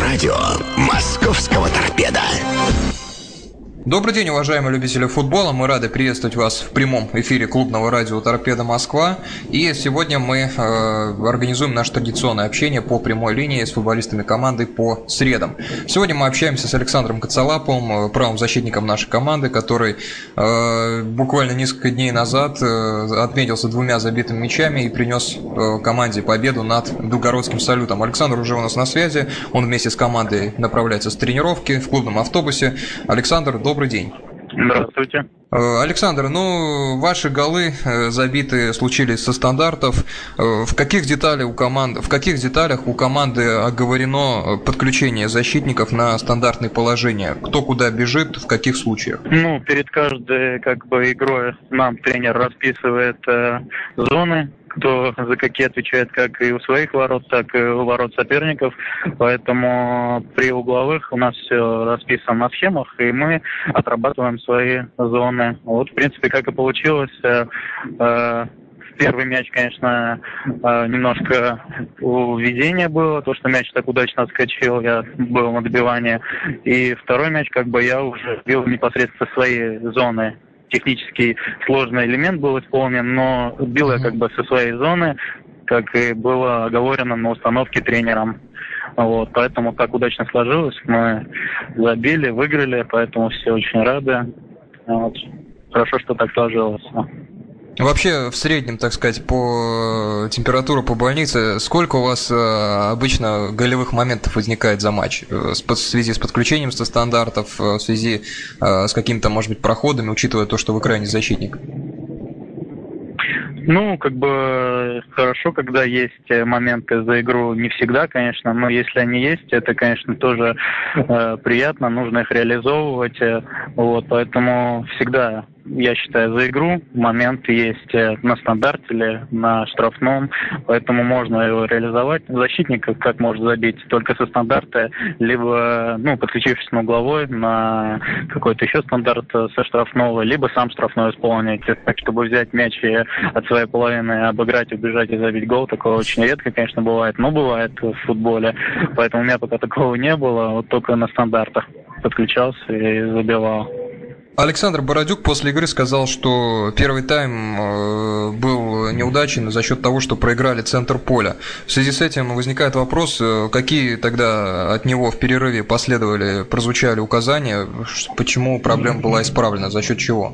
Радио «Московского торпеда». Добрый день, уважаемые любители футбола. Мы рады приветствовать вас в прямом эфире клубного радио «Торпеда Москва». И сегодня мы э, организуем наше традиционное общение по прямой линии с футболистами команды по средам. Сегодня мы общаемся с Александром Коцалаповым, э, правым защитником нашей команды, который э, буквально несколько дней назад э, отметился двумя забитыми мячами и принес э, команде победу над Белгородским салютом. Александр уже у нас на связи. Он вместе с командой направляется с тренировки в клубном автобусе. Александр, добрый добрый день. Здравствуйте. Э, Александр, ну, ваши голы э, забиты случились со стандартов. Э, в каких деталях у команды, в каких деталях у команды оговорено подключение защитников на стандартные положения? Кто куда бежит, в каких случаях? Ну, перед каждой как бы игрой нам тренер расписывает э, зоны, кто за какие отвечает как и у своих ворот, так и у ворот соперников. Поэтому при угловых у нас все расписано на схемах, и мы отрабатываем свои зоны. Вот, в принципе, как и получилось. Э, э, первый мяч, конечно, э, немножко везения было, то, что мяч так удачно отскочил, я был на добивании. И второй мяч, как бы я уже бил непосредственно своей зоны технический сложный элемент был исполнен, но бил я как бы со своей зоны, как и было оговорено на установке тренером. Вот, поэтому так удачно сложилось. Мы забили, выиграли, поэтому все очень рады. Вот. Хорошо, что так сложилось. Вообще, в среднем, так сказать, по э, температуре по больнице, сколько у вас э, обычно голевых моментов возникает за матч? Э, в связи с подключением со стандартов, в связи с какими-то, может быть, проходами, учитывая то, что вы крайний защитник? Ну, как бы хорошо, когда есть моменты за игру. Не всегда, конечно, но если они есть, это, конечно, тоже э, приятно, нужно их реализовывать. Вот, поэтому всегда я считаю, за игру момент есть э, на стандарте или на штрафном, поэтому можно его реализовать. Защитник как может забить только со стандарта, либо ну, подключившись на угловой на какой-то еще стандарт со штрафного, либо сам штрафной исполнить. Так, чтобы взять мяч и от своей половины обыграть, убежать и забить гол, такое очень редко, конечно, бывает, но бывает в футболе. Поэтому у меня пока такого не было, вот только на стандартах подключался и забивал. Александр Бородюк после игры сказал, что первый тайм э, был неудачен за счет того, что проиграли центр поля. В связи с этим возникает вопрос, э, какие тогда от него в перерыве последовали, прозвучали указания, почему проблема была исправлена, за счет чего?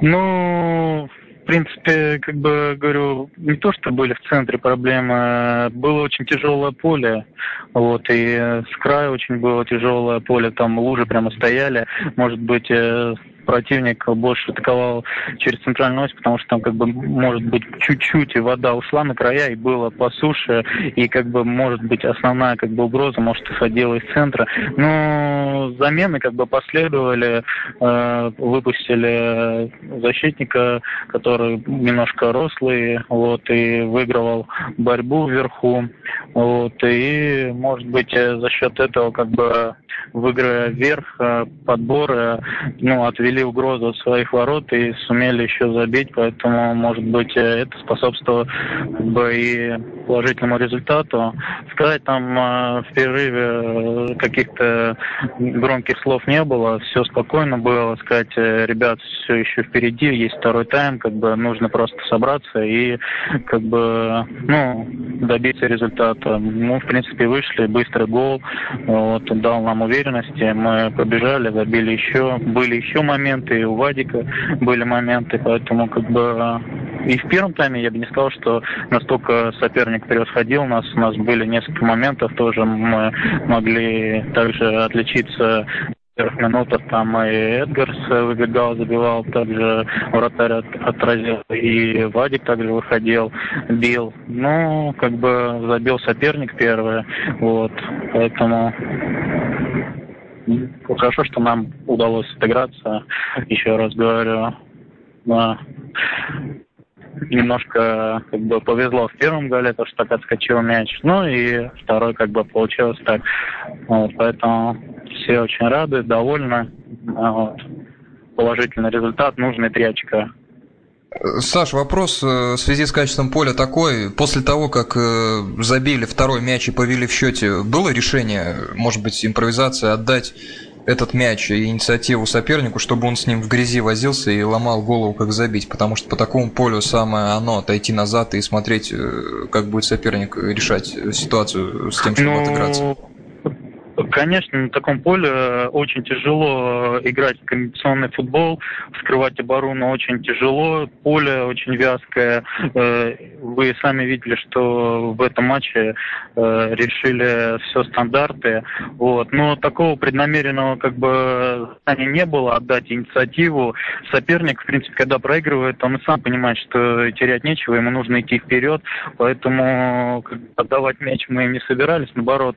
Ну, в принципе, как бы говорю, не то, что были в центре проблемы, было очень тяжелое поле, вот, и с края очень было тяжелое поле, там лужи прямо стояли, может быть, э, противник больше атаковал через центральную ось, потому что там как бы может быть чуть-чуть и вода ушла на края и было по суше, и как бы может быть основная как бы угроза может исходила из центра. Но замены как бы последовали, э, выпустили защитника, который немножко рослый, вот, и выигрывал борьбу вверху, вот, и может быть за счет этого как бы выиграя вверх, э, подборы, ну, отвели угрозу от своих ворот и сумели еще забить, поэтому, может быть, э, это способствовало бы и положительному результату. Сказать там э, в перерыве каких-то громких слов не было, все спокойно было, сказать, ребят, все еще впереди, есть второй тайм, как бы нужно просто собраться и как бы, ну, добиться результата. Мы, в принципе, вышли, быстрый гол, вот, дал нам уверенности. Мы побежали, забили еще. Были еще моменты, и у Вадика были моменты, поэтому как бы и в первом тайме я бы не сказал, что настолько соперник превосходил нас. У нас были несколько моментов тоже. Мы могли также отличиться первых минутах там и Эдгарс выбегал, забивал, также вратарь от, отразил, и Вадик также выходил, бил. Ну, как бы забил соперник первый, вот, поэтому Хорошо, что нам удалось сыграться, еще раз говорю. Да. Немножко как бы повезло в первом голе, то, что так отскочил мяч. Ну и второй как бы получилось так. Вот, поэтому все очень рады, довольны. Вот. Положительный результат, нужные три очка. Саш, вопрос э, в связи с качеством поля такой. После того, как э, забили второй мяч и повели в счете, было решение, может быть, импровизация, отдать этот мяч и инициативу сопернику, чтобы он с ним в грязи возился и ломал голову, как забить. Потому что по такому полю самое оно отойти назад и смотреть, э, как будет соперник решать ситуацию с тем, чтобы ну, отыграться. Конечно, на таком поле э, очень тяжело э, играть в комбинационный футбол, вскрывать оборону очень тяжело, поле очень вязкое. Э, вы сами видели, что в этом матче решили все стандарты. Вот. Но такого преднамеренного как бы не было отдать инициативу. Соперник, в принципе, когда проигрывает, он и сам понимает, что терять нечего, ему нужно идти вперед. Поэтому отдавать мяч мы не собирались. Наоборот,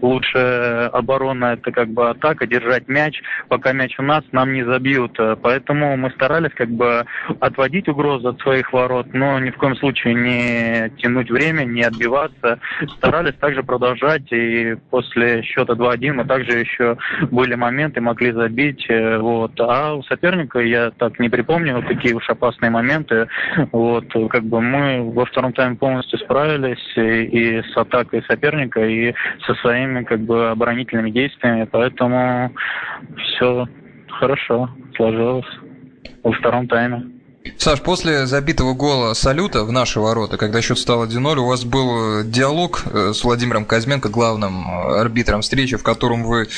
лучше оборона это как бы атака, держать мяч, пока мяч у нас, нам не забьют. Поэтому мы старались как бы отводить угрозу от своих ворот, но ни в коем случае не тянуть время, не отбиваться. Старались также продолжать, и после счета 2-1 мы также еще были моменты, могли забить. Вот. А у соперника я так не припомню такие уж опасные моменты. Вот. Как бы мы во втором тайме полностью справились и, и с атакой соперника, и со своими как бы оборонительными действиями, поэтому все хорошо сложилось во втором тайме. Саш, после забитого гола салюта в наши ворота, когда счет стал 1-0, у вас был диалог э, с Владимиром Казменко, главным э, арбитром встречи, в котором вы,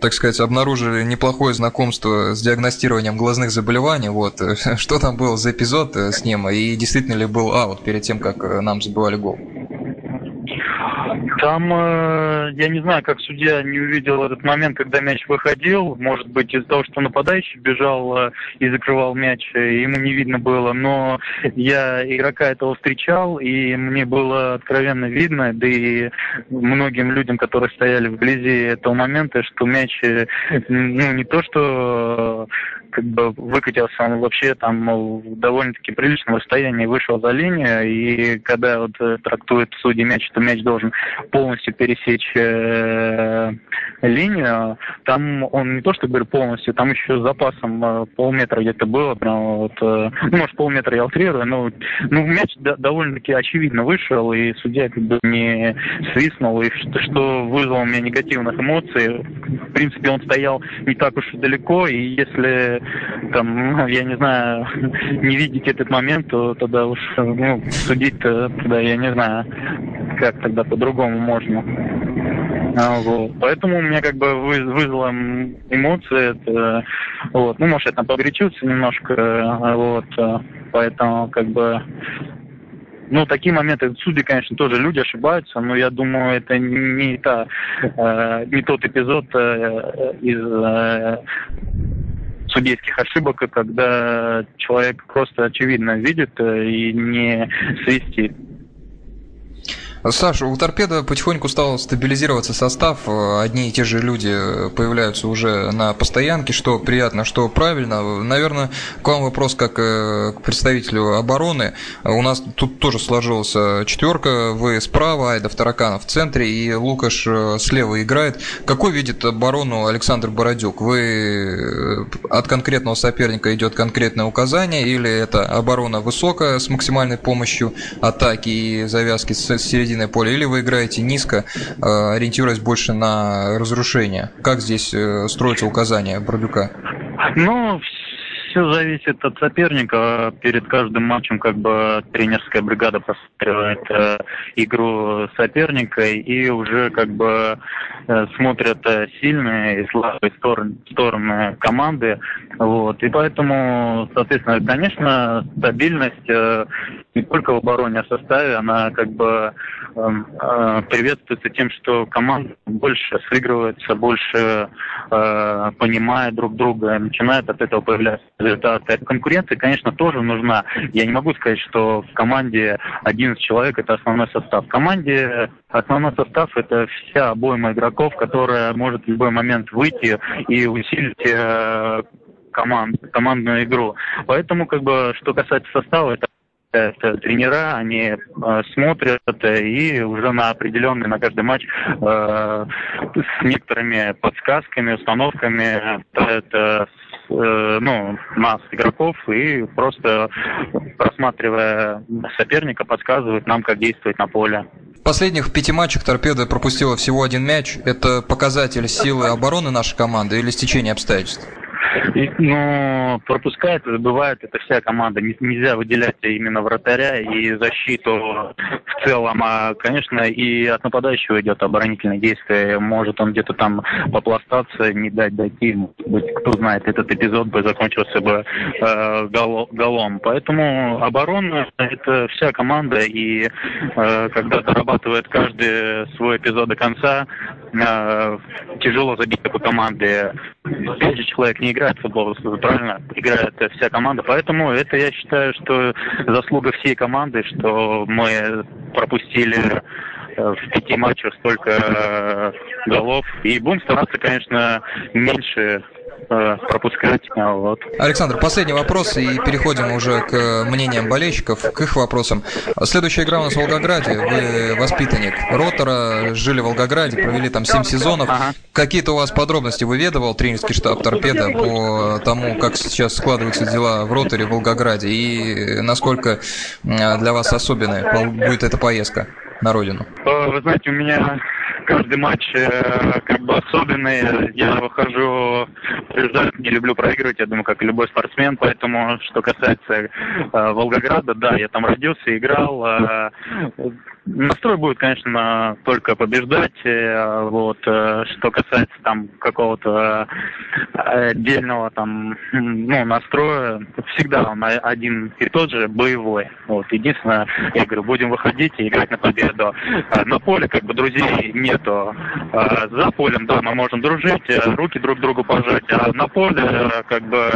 так сказать, обнаружили неплохое знакомство с диагностированием глазных заболеваний. Вот. Что там был за эпизод э, с ним, и действительно ли был аут перед тем, как нам забивали гол? Там, э, я не знаю, как судья не увидел этот момент, когда мяч выходил. Может быть, из-за того, что нападающий бежал э, и закрывал мяч, э, ему не видно было. Но я игрока этого встречал, и мне было откровенно видно, да и многим людям, которые стояли вблизи этого момента, что мяч, ну, не то, что как бы выкатился он вообще там в довольно-таки приличном расстоянии, вышел за линию, и когда вот трактует судьи мяч, что мяч должен полностью пересечь э, линию, там он не то что говорю полностью, там еще с запасом э, полметра где-то было, прям вот, э, ну, может полметра я утрирую, но ну, мяч да, довольно-таки очевидно вышел, и судья как бы не свистнул, и что, что вызвало у меня негативных эмоций. В принципе, он стоял не так уж и далеко, и если там, я не знаю, не видеть этот момент, то тогда уж ну, судить-то тогда я не знаю, как тогда по-другому можно. А, вот. Поэтому у меня как бы вызвало эмоции. Это, вот. Ну, может, я там погорячился немножко. Вот. Поэтому как бы ну, такие моменты, судьи, конечно, тоже люди ошибаются, но я думаю, это не, та, э, не тот эпизод э, из э, судейских ошибок, когда человек просто очевидно видит э, и не свистит. Саша, у торпеда потихоньку стал стабилизироваться состав. Одни и те же люди появляются уже на постоянке, что приятно, что правильно. Наверное, к вам вопрос как э, к представителю обороны. У нас тут тоже сложилась четверка. Вы справа, Айда Тараканов в центре и Лукаш э, слева играет. Какой видит оборону Александр Бородюк? Вы э, от конкретного соперника идет конкретное указание или это оборона высокая с максимальной помощью атаки и завязки с середины серединой поля, или вы играете низко, э, ориентируясь больше на разрушение? Как здесь э, строится указание Бродюка? Ну, все зависит от соперника. Перед каждым матчем как бы тренерская бригада просматривает э, игру соперника и уже как бы э, смотрят э, сильные и слабые стороны, стороны команды. Вот. И поэтому, соответственно, конечно, стабильность э, не только в обороне, а в составе, она как бы э, э, приветствуется тем, что команда больше сыгрывается, больше э, понимает друг друга, начинает от этого появляться результаты. Конкуренция, конечно, тоже нужна. Я не могу сказать, что в команде 11 человек это основной состав. В команде основной состав это вся обойма игроков, которая может в любой момент выйти и усилить э, команд, командную игру. Поэтому, как бы, что касается состава, это это тренера, они э, смотрят и уже на определенный, на каждый матч э, с некоторыми подсказками, установками ставят э, ну, нас, игроков, и просто просматривая соперника, подсказывает нам, как действовать на поле. В последних пяти матчах торпеда пропустила всего один мяч. Это показатель силы обороны нашей команды или стечение обстоятельств? Ну, пропускает, забывает это вся команда. Нельзя выделять именно вратаря и защиту в целом. А, конечно, и от нападающего идет оборонительное действие. Может он где-то там попластаться, не дать дойти. Быть, кто знает, этот эпизод бы закончился бы э, гол, голом. Поэтому оборона – это вся команда. И э, когда дорабатывает каждый свой эпизод до конца, э, тяжело забить такой команды. Опять же, человек не в футбол, правильно? Играет вся команда. Поэтому это, я считаю, что заслуга всей команды, что мы пропустили э, в пяти матчах столько э, голов. И будем стараться, конечно, меньше пропускать. А вот. Александр, последний вопрос и переходим уже к мнениям болельщиков, к их вопросам. Следующая игра у нас в Волгограде. Вы воспитанник Ротора, жили в Волгограде, провели там 7 сезонов. Ага. Какие-то у вас подробности выведывал тренерский штаб Торпеда по тому, как сейчас складываются дела в Роторе, в Волгограде и насколько для вас особенная будет эта поездка на родину? Э, вы знаете, у меня каждый матч э, как бы особенный. Я выхожу, побеждать, не люблю проигрывать, я думаю, как и любой спортсмен. Поэтому, что касается э, Волгограда, да, я там родился, играл. Э, настрой будет, конечно, только побеждать. Э, вот, э, что касается там какого-то э, отдельного там, ну, настроя, всегда он один и тот же боевой. Вот, единственное, я говорю, будем выходить и играть на победу. На поле, как бы, друзей нету. За полем, да, мы можем дружить, руки друг другу пожать, а на поле, как бы,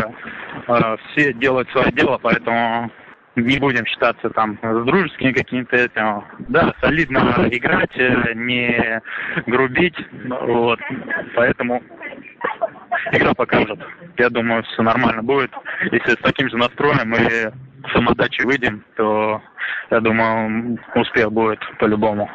все делают свое дело, поэтому не будем считаться там с дружескими какими-то этим. Да, солидно играть, не грубить. Вот. Поэтому игра покажет. Я думаю, все нормально будет. Если с таким же настроем и самодачей выйдем, то я думаю, успех будет по-любому.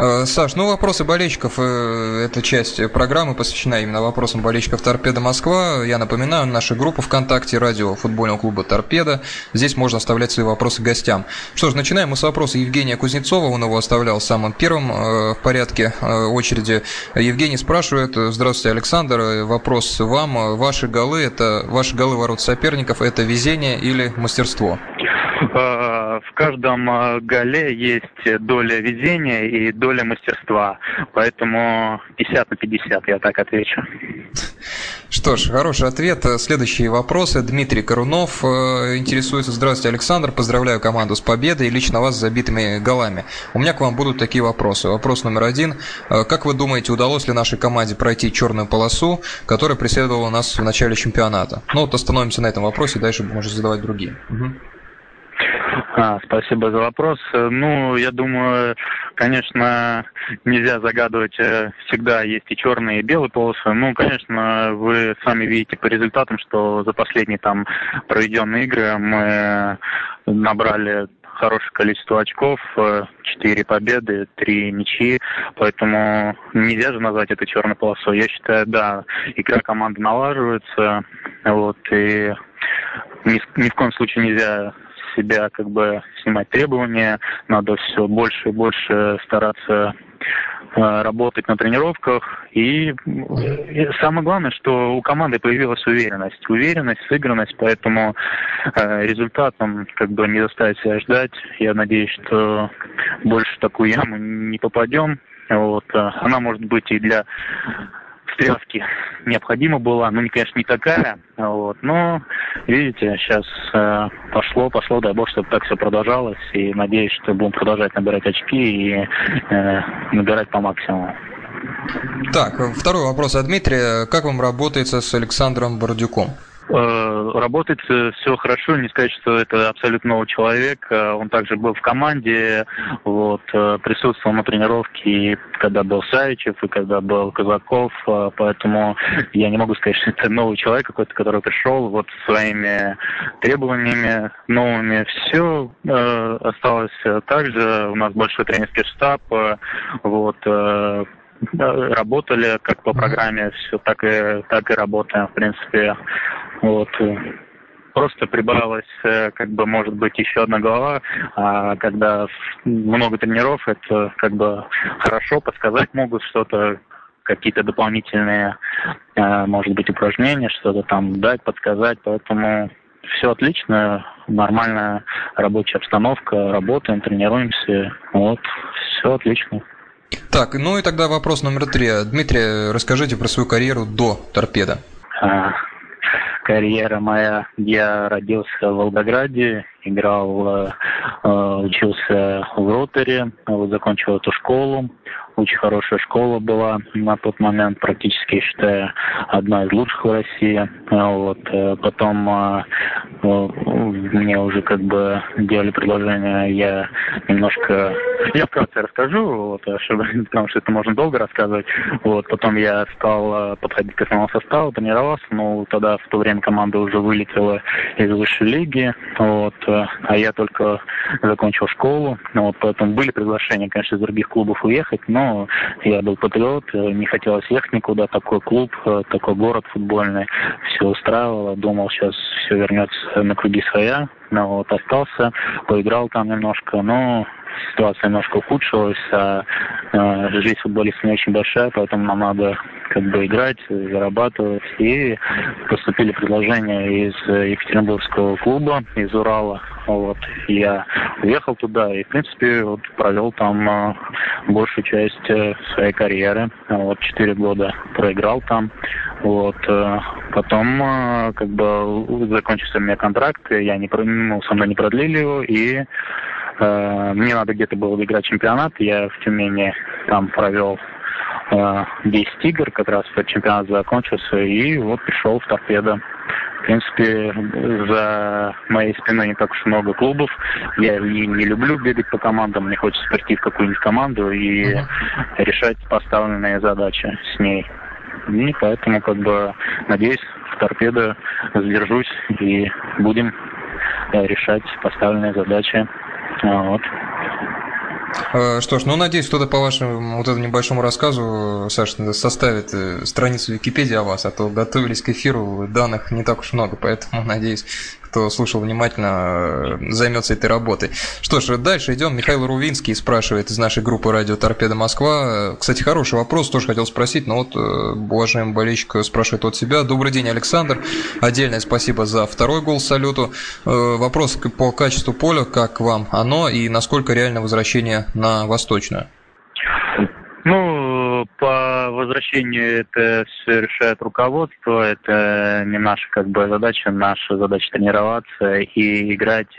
Э, Саш, ну вопросы болельщиков, э, эта часть программы посвящена именно вопросам болельщиков Торпеда Москва. Я напоминаю, наша группа ВКонтакте радио футбольного клуба Торпеда. Здесь можно оставлять свои вопросы гостям. Что ж, начинаем мы с вопроса Евгения Кузнецова. Он его оставлял самым первым э, в порядке очереди. Евгений спрашивает, здравствуйте, Александр, вопрос вам. Ваши голы, это ваши голы ворот соперников, это везение или мастерство? В каждом э, голе есть доля везения и доля мастерства. Поэтому 50 на 50, я так отвечу. Что ж, хороший ответ. Следующие вопросы. Дмитрий Корунов э, интересуется. Здравствуйте, Александр. Поздравляю команду с победой и лично вас с забитыми голами. У меня к вам будут такие вопросы. Вопрос номер один. Э, как вы думаете, удалось ли нашей команде пройти черную полосу, которая преследовала нас в начале чемпионата? Ну вот остановимся на этом вопросе, дальше можешь задавать другие. Угу. А, спасибо за вопрос. Ну, я думаю, конечно, нельзя загадывать, э, всегда есть и черные, и белые полосы. Ну, конечно, вы сами видите по результатам, что за последние там проведенные игры мы набрали хорошее количество очков, 4 победы, 3 ничьи, поэтому нельзя же назвать это черной полосой. Я считаю, да, игра команды налаживается, вот, и ни, ни в коем случае нельзя себя как бы снимать требования, надо все больше и больше стараться э, работать на тренировках. И, и самое главное, что у команды появилась уверенность. Уверенность, сыгранность, поэтому э, результатом как бы не заставить себя ждать. Я надеюсь, что больше в такую яму не попадем. Вот. Э, она может быть и для встряски необходима была. Ну, конечно, не такая, вот, но, видите, сейчас э, пошло, пошло, дай бог, чтобы так все продолжалось, и надеюсь, что будем продолжать набирать очки и э, набирать по максимуму. Так, второй вопрос от Дмитрия. Как вам работается с Александром Бордюком? Э, работает все хорошо, не сказать, что это абсолютно новый человек. Э, он также был в команде, вот, э, присутствовал на тренировке, когда был Савичев, и когда был Казаков, поэтому я не могу сказать, что это новый человек какой-то, который пришел вот своими требованиями новыми. Все осталось так же. У нас большой тренерский штаб, вот, работали как по программе, все так и, так и работаем, в принципе. Вот просто прибавилась, э, как бы, может быть, еще одна голова, а когда много тренеров, это как бы хорошо, подсказать могут что-то, какие-то дополнительные, э, может быть, упражнения, что-то там дать, подсказать, поэтому все отлично, нормальная рабочая обстановка, работаем, тренируемся, вот, все отлично. Так, ну и тогда вопрос номер три. Дмитрий, расскажите про свою карьеру до торпеда. А, карьера моя. Я родился в Волгограде, играл, э, э, учился в роторе, закончил эту школу. Очень хорошая школа была на тот момент, практически, считаю, одна из лучших в России. Вот. Э, потом мне уже как бы делали предложение, я немножко, я вкратце расскажу, вот, чтобы, потому что это можно долго рассказывать. Вот. Потом я стал э, подходить к основному составу, тренировался, но тогда в то время команда уже вылетела из высшей лиги, вот, а я только закончил школу, вот, поэтому были приглашения, конечно, из других клубов уехать, но я был патриот, э, не хотелось ехать никуда, такой клуб, э, такой город футбольный, все устраивало, думал, сейчас все вернется на круги своя, но вот остался, поиграл там немножко, но ситуация немножко ухудшилась, а э, жизнь футболиста не очень большая, поэтому нам надо как бы играть, зарабатывать. И поступили предложения из Екатеринбургского клуба, из Урала. Вот. Я уехал туда и, в принципе, вот, провел там э, большую часть э, своей карьеры. Вот, четыре года проиграл там. Вот. Э, потом, э, как бы, закончился у меня контракт, я не, ну, со мной не продлили его, и э, мне надо где-то было играть чемпионат. Я в Тюмени там провел 10 игр, как раз чемпионат закончился, и вот пришел в торпедо. В принципе, за моей спиной не так уж много клубов. Я не, не люблю бегать по командам, мне хочется прийти в какую-нибудь команду и uh-huh. решать поставленные задачи с ней. И поэтому, как бы, надеюсь, в торпедо задержусь и будем э, решать поставленные задачи. Вот. Э, что ж, ну надеюсь, кто-то по вашему вот этому небольшому рассказу, Саша, составит э, страницу Википедии о вас, а то готовились к эфиру, данных не так уж много, поэтому надеюсь, кто слушал внимательно, э, займется этой работой. Что ж, дальше идем. Михаил Рувинский спрашивает из нашей группы радио Торпеда Москва. Кстати, хороший вопрос, тоже хотел спросить, но вот уважаемый болельщик спрашивает от себя. Добрый день, Александр. Отдельное спасибо за второй гол салюту. Вопрос по качеству поля, как вам оно и насколько реально возвращение на Восточную? Ну, по возвращению это все решает руководство, это не наша как бы задача, наша задача тренироваться и играть.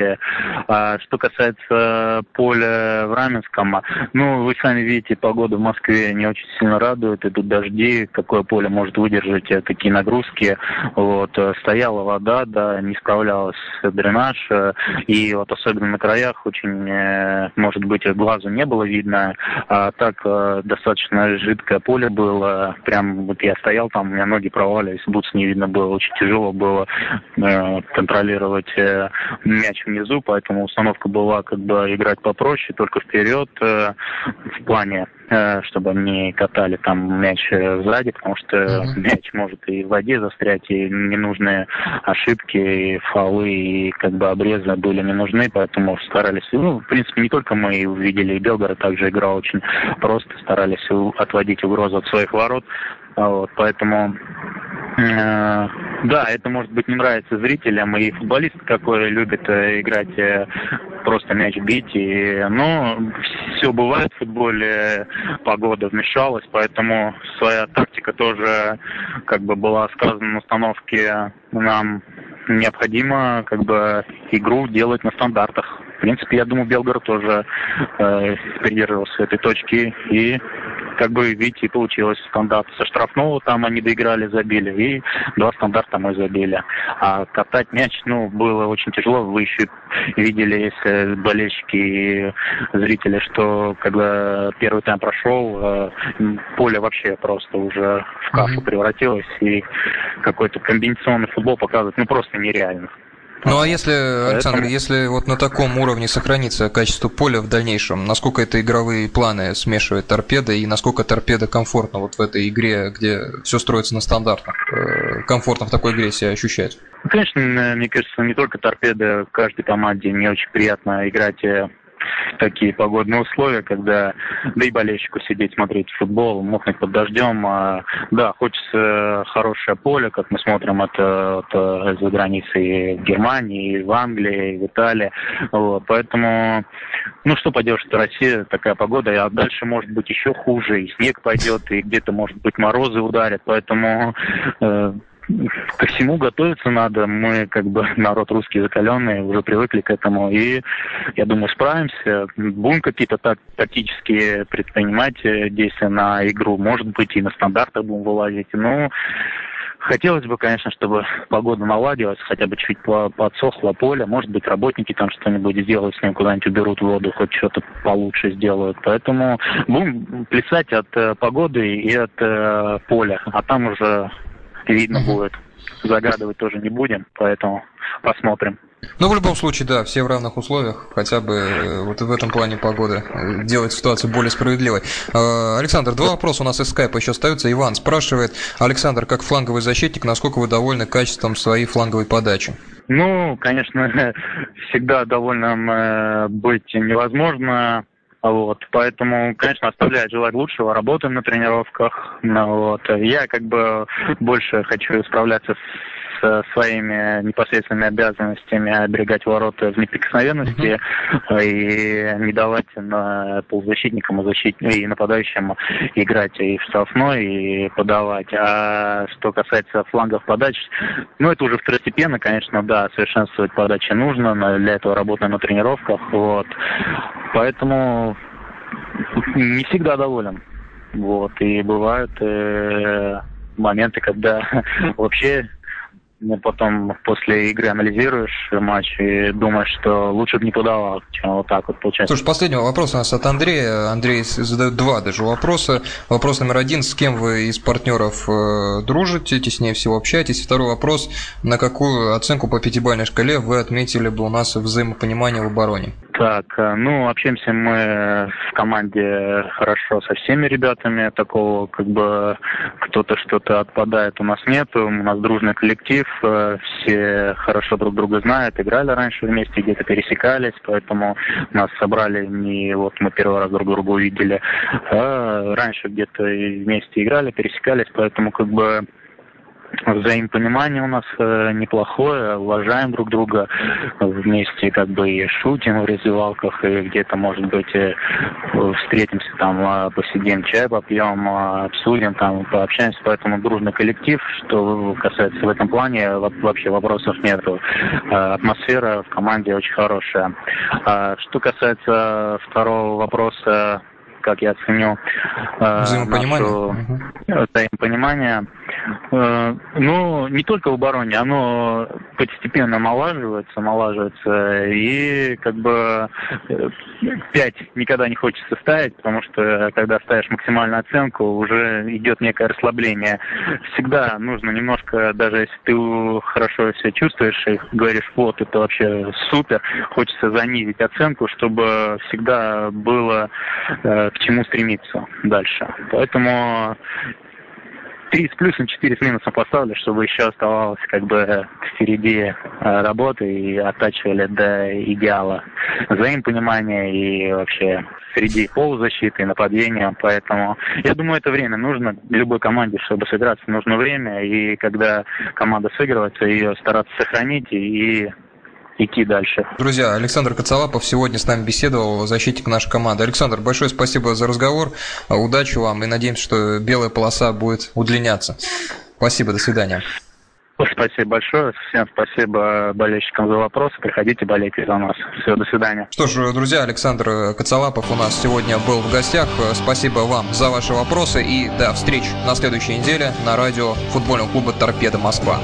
А что касается поля в Раменском, ну, вы сами видите, погода в Москве не очень сильно радует, идут дожди, какое поле может выдержать такие нагрузки. Вот, стояла вода, да, не справлялась дренаж, и вот особенно на краях очень, э, может быть, глазу не было видно, а так э, достаточно жидкое поле было. Прям вот я стоял там, у меня ноги провалились, бутс не видно было, очень тяжело было э, контролировать э, мяч внизу, поэтому установка была как бы играть попроще, только вперед э, в плане Э, чтобы не катали там мяч э, сзади, потому что uh-huh. мяч может и в воде застрять, и ненужные ошибки, и фолы, и как бы обрезы были не нужны, поэтому старались, ну, в принципе, не только мы увидели, и Белгород также играл очень просто, старались отводить угрозу от своих ворот, вот, поэтому Э, да, это может быть не нравится зрителям, и футболист какой любит э, играть э, просто мяч бить. И, ну, все бывает в футболе, погода вмешалась, поэтому своя тактика тоже как бы была сказана на установке. Нам необходимо как бы игру делать на стандартах. В принципе, я думаю, Белгород тоже э, придерживался этой точки и как бы, видите, получилось стандарт со штрафного, там они доиграли, забили, и два стандарта мы забили. А катать мяч, ну, было очень тяжело. Вы еще видели, если болельщики и зрители, что когда первый тайм прошел, э, поле вообще просто уже в кашу превратилось, и какой-то комбинационный футбол показывать, ну, просто нереально. Ну а если, Александр, Поэтому... если вот на таком уровне сохранится качество поля в дальнейшем, насколько это игровые планы смешивает торпеда и насколько торпеда комфортно вот в этой игре, где все строится на стандартах, э, комфортно в такой игре себя ощущать? Ну, конечно, мне кажется, не только торпеда, в каждой команде мне очень приятно играть э, такие погодные условия, когда, да и болельщику сидеть, смотреть футбол, мокнуть под дождем. А, да, хочется хорошее поле, как мы смотрим это, это за границей в Германии, в Англии, в Италии. Вот, поэтому, ну что поделаешь, это Россия, такая погода, а дальше может быть еще хуже, и снег пойдет, и где-то, может быть, морозы ударят, поэтому э, ко всему готовиться надо. Мы как бы народ русский закаленный, уже привыкли к этому. И я думаю, справимся. Будем какие-то так, тактические предпринимать э, действия на игру. Может быть, и на стандартах будем вылазить. Ну, Хотелось бы, конечно, чтобы погода наладилась, хотя бы чуть подсохло поле. Может быть, работники там что-нибудь сделают с ним, куда-нибудь уберут воду, хоть что-то получше сделают. Поэтому будем плясать от э, погоды и от э, поля. А там уже видно угу. будет. Загадывать тоже не будем, поэтому посмотрим. Ну, в любом случае, да, все в равных условиях, хотя бы э, вот в этом плане погоды э, делать ситуацию более справедливой. Э, Александр, два вопроса у нас из скайпа еще остаются. Иван спрашивает, Александр, как фланговый защитник, насколько вы довольны качеством своей фланговой подачи? Ну, конечно, всегда довольным быть невозможно. Вот, поэтому, конечно, оставляет желать лучшего, работаем на тренировках. Ну, вот. Я как бы больше хочу справляться с своими непосредственными обязанностями оберегать ворота в неприкосновенности mm-hmm. и не давать на полузащитникам и, защит... и нападающим играть и в штрафной, и подавать. А что касается флангов подач, ну, это уже второстепенно, конечно, да, совершенствовать подачи нужно, но для этого работаем на тренировках, вот. Поэтому не всегда доволен. Вот. И бывают э, моменты, когда вообще ну, потом после игры анализируешь матч и думаешь, что лучше бы не подавал, чем вот так вот получается. Слушай, последний вопрос у нас от Андрея. Андрей задает два даже вопроса. Вопрос номер один, с кем вы из партнеров э, дружите, теснее всего общаетесь? Второй вопрос, на какую оценку по пятибалльной шкале вы отметили бы у нас взаимопонимание в обороне? Так, э, ну, общаемся мы в команде хорошо со всеми ребятами. Такого, как бы, кто-то что-то отпадает, у нас нету. У нас дружный коллектив, все хорошо друг друга знают, играли раньше вместе, где-то пересекались, поэтому нас собрали не вот мы первый раз друг друга увидели, а раньше где-то вместе играли, пересекались, поэтому как бы взаимопонимание у нас э, неплохое, уважаем друг друга вместе, как бы и шутим в раздевалках, и где-то, может быть, э, встретимся там, э, посидим, чай попьем, обсудим, там, пообщаемся, поэтому дружный коллектив, что касается в этом плане, вообще вопросов нету. Атмосфера в команде очень хорошая. Э, что касается второго вопроса, как я ценю э, взаимопонимание. Нашу, угу. взаимопонимание. Э, ну, не только в обороне, оно постепенно налаживается, налаживается, и как бы э, пять никогда не хочется ставить, потому что когда ставишь максимальную оценку, уже идет некое расслабление. Всегда нужно немножко, даже если ты хорошо себя чувствуешь и говоришь, вот, это вообще супер, хочется занизить оценку, чтобы всегда было э, к чему стремиться дальше. Поэтому 3 с плюсом, 4 с минусом поставили, чтобы еще оставалось как бы впереди э, работы и оттачивали до идеала взаимопонимания и вообще среди полузащиты и нападения. Поэтому я думаю, это время нужно любой команде, чтобы сыграться, нужно время. И когда команда сыгрывается, ее стараться сохранить и идти дальше. Друзья, Александр Коцалапов сегодня с нами беседовал, защитник нашей команды. Александр, большое спасибо за разговор, удачи вам и надеемся, что белая полоса будет удлиняться. Спасибо, до свидания. Спасибо большое. Всем спасибо болельщикам за вопросы. Приходите, болейте за нас. Все, до свидания. Что ж, друзья, Александр Коцалапов у нас сегодня был в гостях. Спасибо вам за ваши вопросы и до встречи на следующей неделе на радио футбольного клуба «Торпеда Москва».